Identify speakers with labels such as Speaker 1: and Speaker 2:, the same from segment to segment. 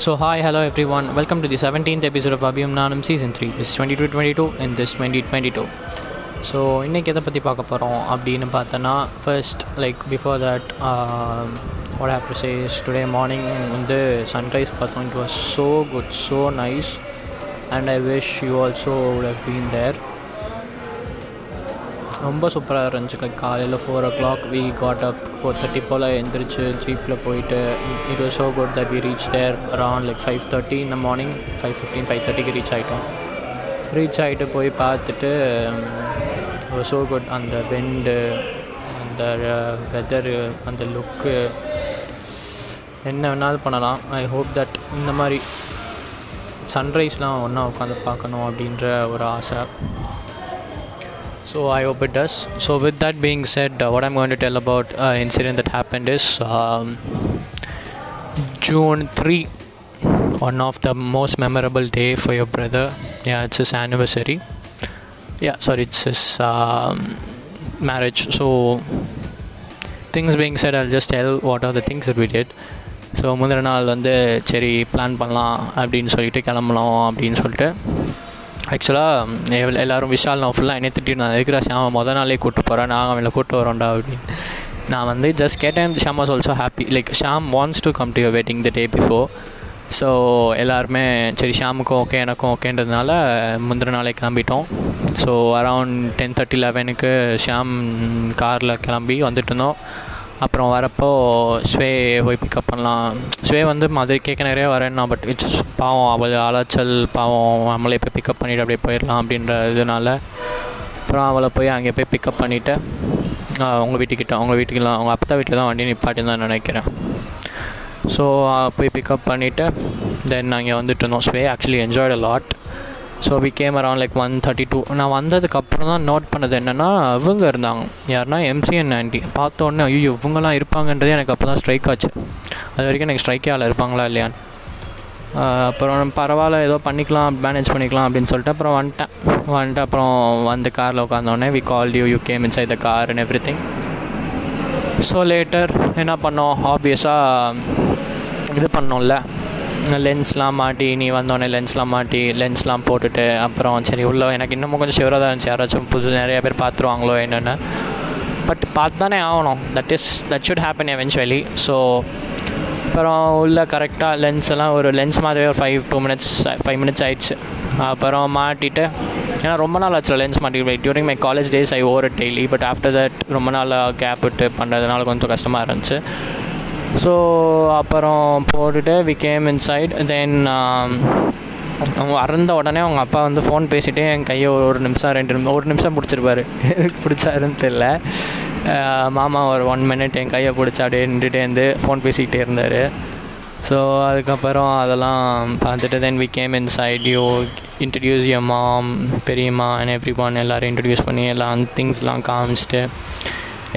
Speaker 1: So, hi, hello everyone. Welcome to the 17th episode of Abhiyam Nanam Season 3. This is 2222 and this 2022. So இன்றைக்கி எதை பற்றி பார்க்க போகிறோம் அப்படின்னு பார்த்தோன்னா first like before that what have to chase today morning வந்து sunrise பார்த்தோம் it was so good so nice and I wish you also would have been there ரொம்ப சூப்பராக இருந்துச்சு. காலையில் four o'clock we got up four thirty போல் எழுந்திரிச்சு ஜீப்பில் போயிட்டு it was so good that we reach there around like five thirty இந்த morning five fifteen five தேர்ட்டிக்கு reach ஆகிட்டோம் ரீச் ஆகிட்டு போய் பார்த்துட்டு um, ஸோ குட் அந்த வெண்டு அந்த uh, வெதரு அந்த லுக்கு என்ன வேணாலும் பண்ணலாம். ஐ ஹோப் தட் இந்த மாதிரி சன்ரைஸ்லாம் ஒன்றா உட்காந்து பார்க்கணும் அப்படின்ற ஒரு ஆசை. So I hope it does. So with that being said, uh, what I'm going to tell about uh, incident that happened is um, June 3, one of the most memorable day for your brother. Yeah, it's his anniversary. Yeah, sorry, it's his um, marriage. So things being said, I'll just tell what are the things that we did. So முந்தின நாள் வந்து சரி plan பண்ணலாம் அப்படின்னு சொல்லிட்டு கிளம்பலாம் அப்படின்னு சொல்லிட்டு ஆக்சுவலாக எல்லோரும் விஷால் நான் ஃபுல்லாக என்ன திட்டிட்டு நான் இருக்கிற ஷாமா மொதல் நாளே கூப்பிட்டு போகிறேன் நாங்கள் அவங்கள கூப்பிட்டு வரோம்டா அப்படின்னு. நான் வந்து ஜஸ்ட் கேட்டேன் Sham was also happy like Sham wants to come to your wedding the day before so எல்லாருமே சரி ஷாமுக்கும் ஓகே எனக்கும் ஓகேன்றதுனால முந்தின நாளே கிளம்பிட்டோம். ஸோ அரவுண்ட் டென் தேர்ட்டி லெவனுக்கு ஷாம் காரில் கிளம்பி வந்துட்டு இருந்தோம். அப்புறம் வரப்போ ஸ்வே போய் பிக்கப் பண்ணலாம். ஸ்வே வந்து மதுரை கேட்க நிறைய வரேன்னா பட் இட்ஸ் பாவம் அவள் அலைச்சல் பாவம் நம்மளே போய் பிக்கப் பண்ணிவிட்டு அப்படியே போயிடலாம் அப்படின்ற இதனால அப்புறம் அவளை போய் அங்கே போய் பிக்கப் பண்ணிவிட்டு அவங்க வீட்டுக்கிட்ட அவங்க வீட்டுக்கெல்லாம் அவங்க அப்பா வீட்டில் தான் வண்டி நிப்பாட்டின்னு தான் நினைக்கிறேன். ஸோ போய் பிக்கப் பண்ணிவிட்டு தென் அங்கே வந்துட்டு இருந்தோம். Swe actually enjoyed a lot so we came around like one thirty two நான் வந்ததுக்கப்புறம் தான் நோட் பண்ணது என்னென்னா இவங்க இருந்தாங்க. யாருன்னா எம்சிஎன் ஆண்டி பார்த்தோன்னே ஐயோ இவங்கெல்லாம் இருப்பாங்கன்றதே எனக்கு அப்போ தான் ஸ்ட்ரைக் ஆச்சு. அது வரைக்கும் எனக்கு ஸ்ட்ரைக்கே ஆள் இருப்பாங்களா இல்லையான்னு. அப்புறம் பரவாயில்ல ஏதோ பண்ணிக்கலாம் மேனேஜ் பண்ணிக்கலாம் அப்படின்னு சொல்லிட்டு அப்புறம் வந்துட்டேன். வந்துட்டு அப்புறம் வந்து காரில் உட்காந்தோடனே we call you you came inside the car and everything so later என்ன பண்ணோம்? ஆப்வியஸாக இது பண்ணோம்ல. லென்ஸ்லாம் மாட்டி நீ வந்தோடனே லென்ஸ்லாம் மாட்டி லென்ஸ்லாம் போட்டுட்டு அப்புறம் சரி உள்ள எனக்கு இன்னமும் கொஞ்சம் சிவராக தான் இருந்துச்சு. யாராச்சும் புது நிறைய பேர் பார்த்துருவாங்களோ என்னென்னு. பட் பார்த்து தானே ஆகணும். That is that should happen eventually so அப்புறம் உள்ள கரெக்டாக லென்ஸ் எல்லாம் ஒரு லென்ஸ் மாதிரியே ஒரு five two minutes five minutes ஆயிடுச்சு. அப்புறம் மாட்டிட்டு ஏன்னா ரொம்ப நாள் ஆச்சு லென்ஸ் மாட்டி during my college days I over daily but after that ரொம்ப நாள் கேப் விட்டு பண்ணுறதுனால கொஞ்சம் கஷ்டமாக இருந்துச்சு. ஸோ அப்புறம் போட்டுட்டு வி கேம் இன்சைட் தென் அவங்க அறந்த உடனே அவங்க அப்பா வந்து ஃபோன் பேசிகிட்டே என் கையை ஒரு நிமிஷம் ரெண்டு நிமிஷம் ஒரு நிமிஷம் பிடிச்சிருப்பாரு. பிடிச்சாருன்னு தெரில மாமா ஒரு ஒன் மினிட் என் கையை பிடிச்சி அப்படியே நின்றுட்டே இருந்து ஃபோன் பேசிக்கிட்டே இருந்தார். ஸோ அதுக்கப்புறம் அதெல்லாம் பார்த்துட்டு then we came inside you introduce your mom பெரியம்மா அண்ட் எவ்ரி ஒன் எல்லோரும் இன்ட்ரடியூஸ் பண்ணி எல்லாம் திங்ஸ்லாம் காமிச்சிட்டு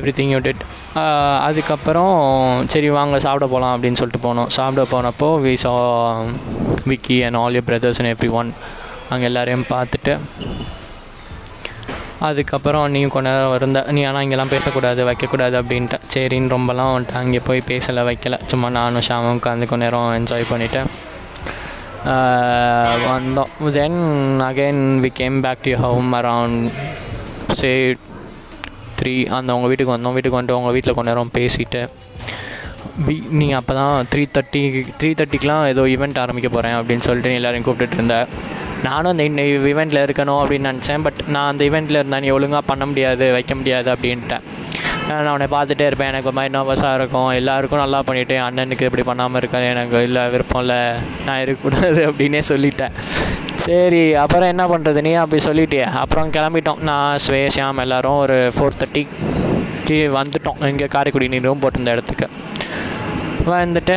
Speaker 1: எவ்ரி திங் யூ டிட் அதுக்கப்புறம் சரி வாங்க சாப்பிட போகலாம் அப்படின்னு சொல்லிட்டு போனோம். சாப்பிட போனப்போ we saw Vicky and all your brothers and everyone அங்கே எல்லோரையும் பார்த்துட்டு அதுக்கப்புறம் நீ கொஞ்ச நேரம் இருந்த நீ ஆனால் இங்கெல்லாம் பேசக்கூடாது வைக்கக்கூடாது அப்படின்ட்டு. சரின்னு ரொம்பலாம் வந்துட்டு அங்கே போய் பேசலை வைக்கல. சும்மா நானும் ஷாமும் உட்காந்து கொஞ்ச நேரம் என்ஜாய் பண்ணிவிட்டு வந்தோம். Then again we came back to home around say three அந்த அவங்க வீட்டுக்கு வந்தோம் வீட்டுக்கு வந்துட்டு உங்கள் வீட்டில் கொஞ்ச நேரம் பேசிவிட்டு வீ நீங்கள் அப்போ தான் த்ரீ தேர்ட்டி த்ரீ தேர்ட்டிக்கெலாம் ஏதோ ஈவெண்ட் ஆரம்பிக்க போகிறேன் அப்படின்னு சொல்லிட்டு நீ எல்லோரையும் கூப்பிட்டுட்டு இருந்தேன் நானும் அந்த இந்த ஈவெண்ட்டில் இருக்கணும் அப்படின்னு நினச்சேன் பட் நான் அந்த ஈவெண்ட்டில் இருந்தால் நீ ஒழுங்காக பண்ண முடியாது வைக்க முடியாது அப்படின்ட்டேன். நான் அவனை பார்த்துட்டே இருப்பேன் எனக்கு ஒரு மாதிரி நர்வஸாக இருக்கும். எல்லாருக்கும் நல்லா பண்ணிவிட்டு அண்ணனுக்கு இப்படி பண்ணாமல் இருக்கேன் எனக்கு இல்லை விருப்பம் இல்லை நான் இருக்கக்கூடாது அப்படின்னே சொல்லிட்டேன். சரி அப்புறம் என்ன பண்ணுறது நீ அப்படி சொல்லிட்டியே. அப்புறம் கிளம்பிட்டோம். நான் ஸ்வே ஷியாம் எல்லோரும் ஒரு ஃபோர் தேர்ட்டிக்கு வந்துட்டோம். இங்கே காரைக்குடி நீ ரூம் போட்டிருந்த இடத்துக்கு. வந்துட்டு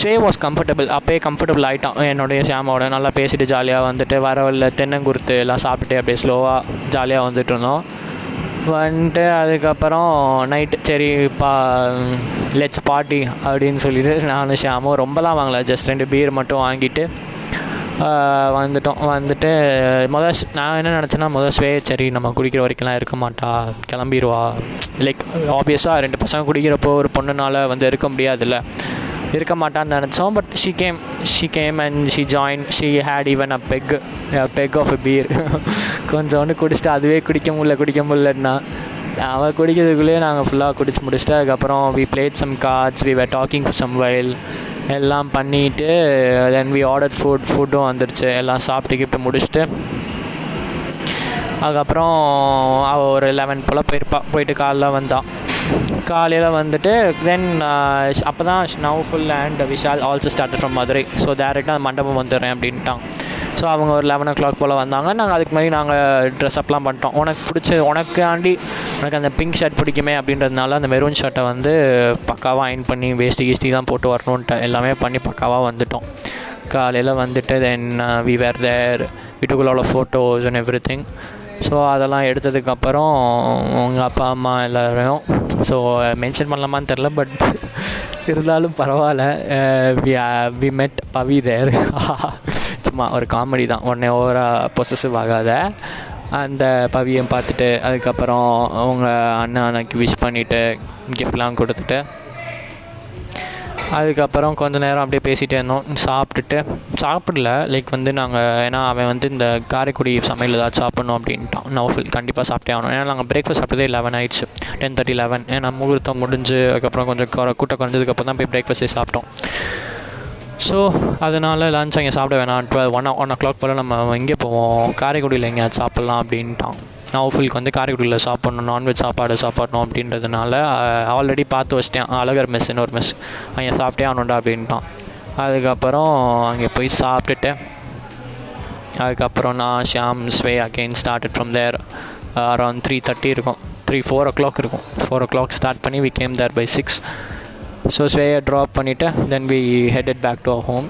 Speaker 1: ஸ்வே வாஸ் கம்ஃபர்டபுள் அப்போயே கம்ஃபர்டபுள் ஆகிட்டான் என்னுடைய ஷாமோட நல்லா பேசிட்டு ஜாலியாக வந்துட்டு வரவில்ல தென்னங்குருத்து எல்லாம் சாப்பிட்டுட்டு அப்படியே ஸ்லோவாக ஜாலியாக வந்துட்டு இருந்தோம். வந்துட்டு அதுக்கப்புறம் நைட்டு சரி பா லெட்ஸ் பார்ட்டி அப்படின்னு சொல்லிட்டு நானும் ஷாமும் ரொம்பலாம் வாங்கல. ஜஸ்ட் ரெண்டு பீர் மட்டும் வாங்கிட்டு வந்துட்டோம். வந்துட்டு மொதல் நான் என்ன நினச்சேன்னா முதல் ஸ்வே சரி நம்ம குடிக்கிற வரைக்கும்லாம் இருக்க மாட்டா. கிளம்பிடுவா லைக் ஆப்வியஸாக ரெண்டு பசங்க குடிக்கிறப்போ ஒரு பொண்ணுனால் வந்து இருக்க முடியாதுல்ல. இருக்க மாட்டான்னு நினச்சோம். But she came she came and she join she had even a peg peg of a beer கொஞ்சோண்டு குடிச்சிட்டு அதுவே குடிக்க முடியல குடிக்க முடியலன்னா அவள் குடிக்கிறதுக்குள்ளேயே நாங்கள் ஃபுல்லாக குடிச்சு முடிச்சுட்டு அதுக்கப்புறம் we played some cards we were talking some while எல்லாம் பண்ணிவிட்டு தென் வி ஆர்டர் ஃபுட் ஃபுட்டும் வந்துடுச்சு எல்லாம் சாப்பிட்டு கிஃப்ட்டு முடிச்சுட்டு அதுக்கப்புறம் அவள் ஒரு லெவன் போல் போயிருப்பா. போயிட்டு காலைல வந்தான் காலையில் வந்துட்டு தென் அப்போ தான் ஸ்னவுஃபுல் and Vishal also start from Madurai so டேரெக்டாக மண்டபம் வந்துடுறேன் அப்படின்ட்டான். ஸோ அவங்க ஒரு லெவன் ஓ கிளாக் போல் வந்தாங்க. நாங்கள் அதுக்கு மாதிரி நாங்கள் ட்ரெஸ் அப்லாம் பண்ணிட்டோம். உனக்கு பிடிச்ச உனக்காண்டி உனக்கு அந்த பிங்க் ஷர்ட் பிடிக்குமே அப்படின்றதுனால அந்த மெரூன் ஷர்ட்டை வந்து பக்காவாக அயன் பண்ணி வேஸ்டி கீஸ்டி தான் போட்டு வரணுன்ட்டு எல்லாமே பண்ணி பக்காவாக வந்துட்டோம். காலையில் வந்துட்டு தென் வி வேர் தேர் வீட்டுக்குள்ளோட photos and everything so அதெல்லாம் எடுத்ததுக்கப்புறம் உங்கள் அப்பா அம்மா எல்லோரையும் ஸோ மென்ஷன் பண்ணலாமான்னு தெரில பட் இருந்தாலும் பரவாயில்ல. வி மெட் பவி தேர் சும்மா ஒரு காமெடி தான். உடனே ஓவராக பொசசிவ் ஆகாத. அந்த பவியம் பார்த்துட்டு அதுக்கப்புறம் அவங்க அண்ணன் அண்ணாக்கு விஷ் பண்ணிவிட்டு கிஃப்ட்லாம் கொடுத்துட்டு அதுக்கப்புறம் கொஞ்ச நேரம் அப்படியே பேசிகிட்டே இருந்தோம். சாப்பிட்டுட்டு சாப்பிடல. லைக் வந்து நாங்கள் ஏன்னா அவன் வந்து இந்த காரைக்குடி சமையல் ஏதாச்சும் சாப்பிட்ணும் அப்படின்ட்டான். நோஃபில் கண்டிப்பாக சாப்பிட்டே ஆகணும். ஏன்னா நாங்கள் பிரேக்ஃபாஸ்ட் சாப்பிட்டதே லெவன் ஆயிடுச்சு. டென் தேர்ட்டி லெவன் ஏன்னா முகூர்த்தம் முடிஞ்சு அதுக்கப்புறம் கொஞ்சம் கூட்டம் குறைஞ்சதுக்கப்புறம் தான் போய் பிரேக்ஃபாஸ்ட்டே சாப்பிட்டோம். ஸோ அதனால் லஞ்ச் அங்கே சாப்பிட வேணாம். Twelve one one o'clock போல் நம்ம எங்கே போவோம். காரைக்குடியில் எங்கேயாச்சும் சாப்பிட்லாம் அப்படின்ட்டான். நவுஃபுல்க்கு வந்து காரைக்குடியில் சாப்பிட்ணும் நான்வெஜ் சாப்பாடு சாப்பிட்ணும் அப்படின்றதுனால ஆல்ரெடி பார்த்து வச்சிட்டேன். அழகர் மெஸ்ஸுன்னு ஒரு மெஸ் அங்கே சாப்பிட்டே ஆகணுண்டா அப்படின்ட்டான். அதுக்கப்புறம் அங்கே போய் சாப்பிட்டுட்டு அதுக்கப்புறம் நான் Shyam Swe again started from there around three thirty இருக்கும். த்ரீ ஃபோர் ஓ கிளாக் இருக்கும். ஃபோர் ஓ கிளாக் ஸ்டார்ட் பண்ணி we came there by six so ஸ்வேயை drop பண்ணிவிட்டு then we head back to our home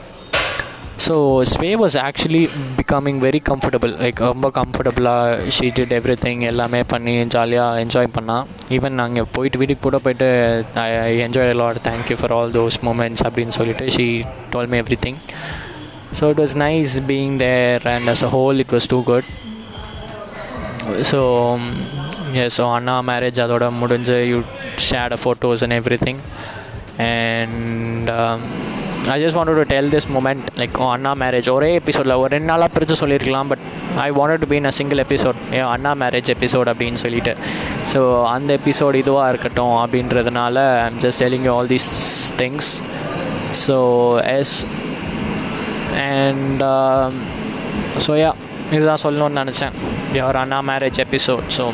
Speaker 1: so Swe was actually becoming very comfortable like ரொம்ப கம்ஃபர்டபுளாக sheeted every thing எல்லாமே பண்ணி ஜாலியாக enjoy பண்ணால் even நாங்கள் போயிட்டு வீட்டுக்கு கூட போயிட்டு I enjoy lot thank you for all those moments அப்படின்னு சொல்லிட்டு she told me everything so it was nice being there and as a whole it was too good so so Anna marriage அதோட முடிஞ்சு you shared a photos and everything and I just want to tell this moment like Anna marriage ஒரே எபிசோடில் ஒரு ரெண்டு நாளாக பிரித்து சொல்லியிருக்கலாம் but I want to been a single episode Anna marriage episode அப்படின்னு சொல்லிட்டு. ஸோ அந்த எபிசோட் இதுவாக இருக்கட்டும் அப்படின்றதுனால I'm just telling you all these things so yes and so ya இதுதான் சொல்லணும்னு நினச்சேன். Your Anna marriage episode so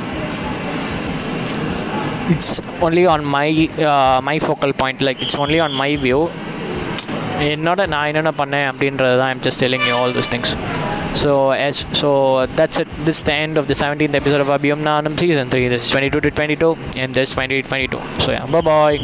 Speaker 1: it's only on my my focal point like it's only on my view என்னோட நான் என்னென்ன பண்ணேன் அப்படின்றது தான் I'm just telling you all this things so yes so that's it this the end of the seventeenth episode of அபியம் நானும் season three this twenty two to twenty two and this twenty twenty two so bye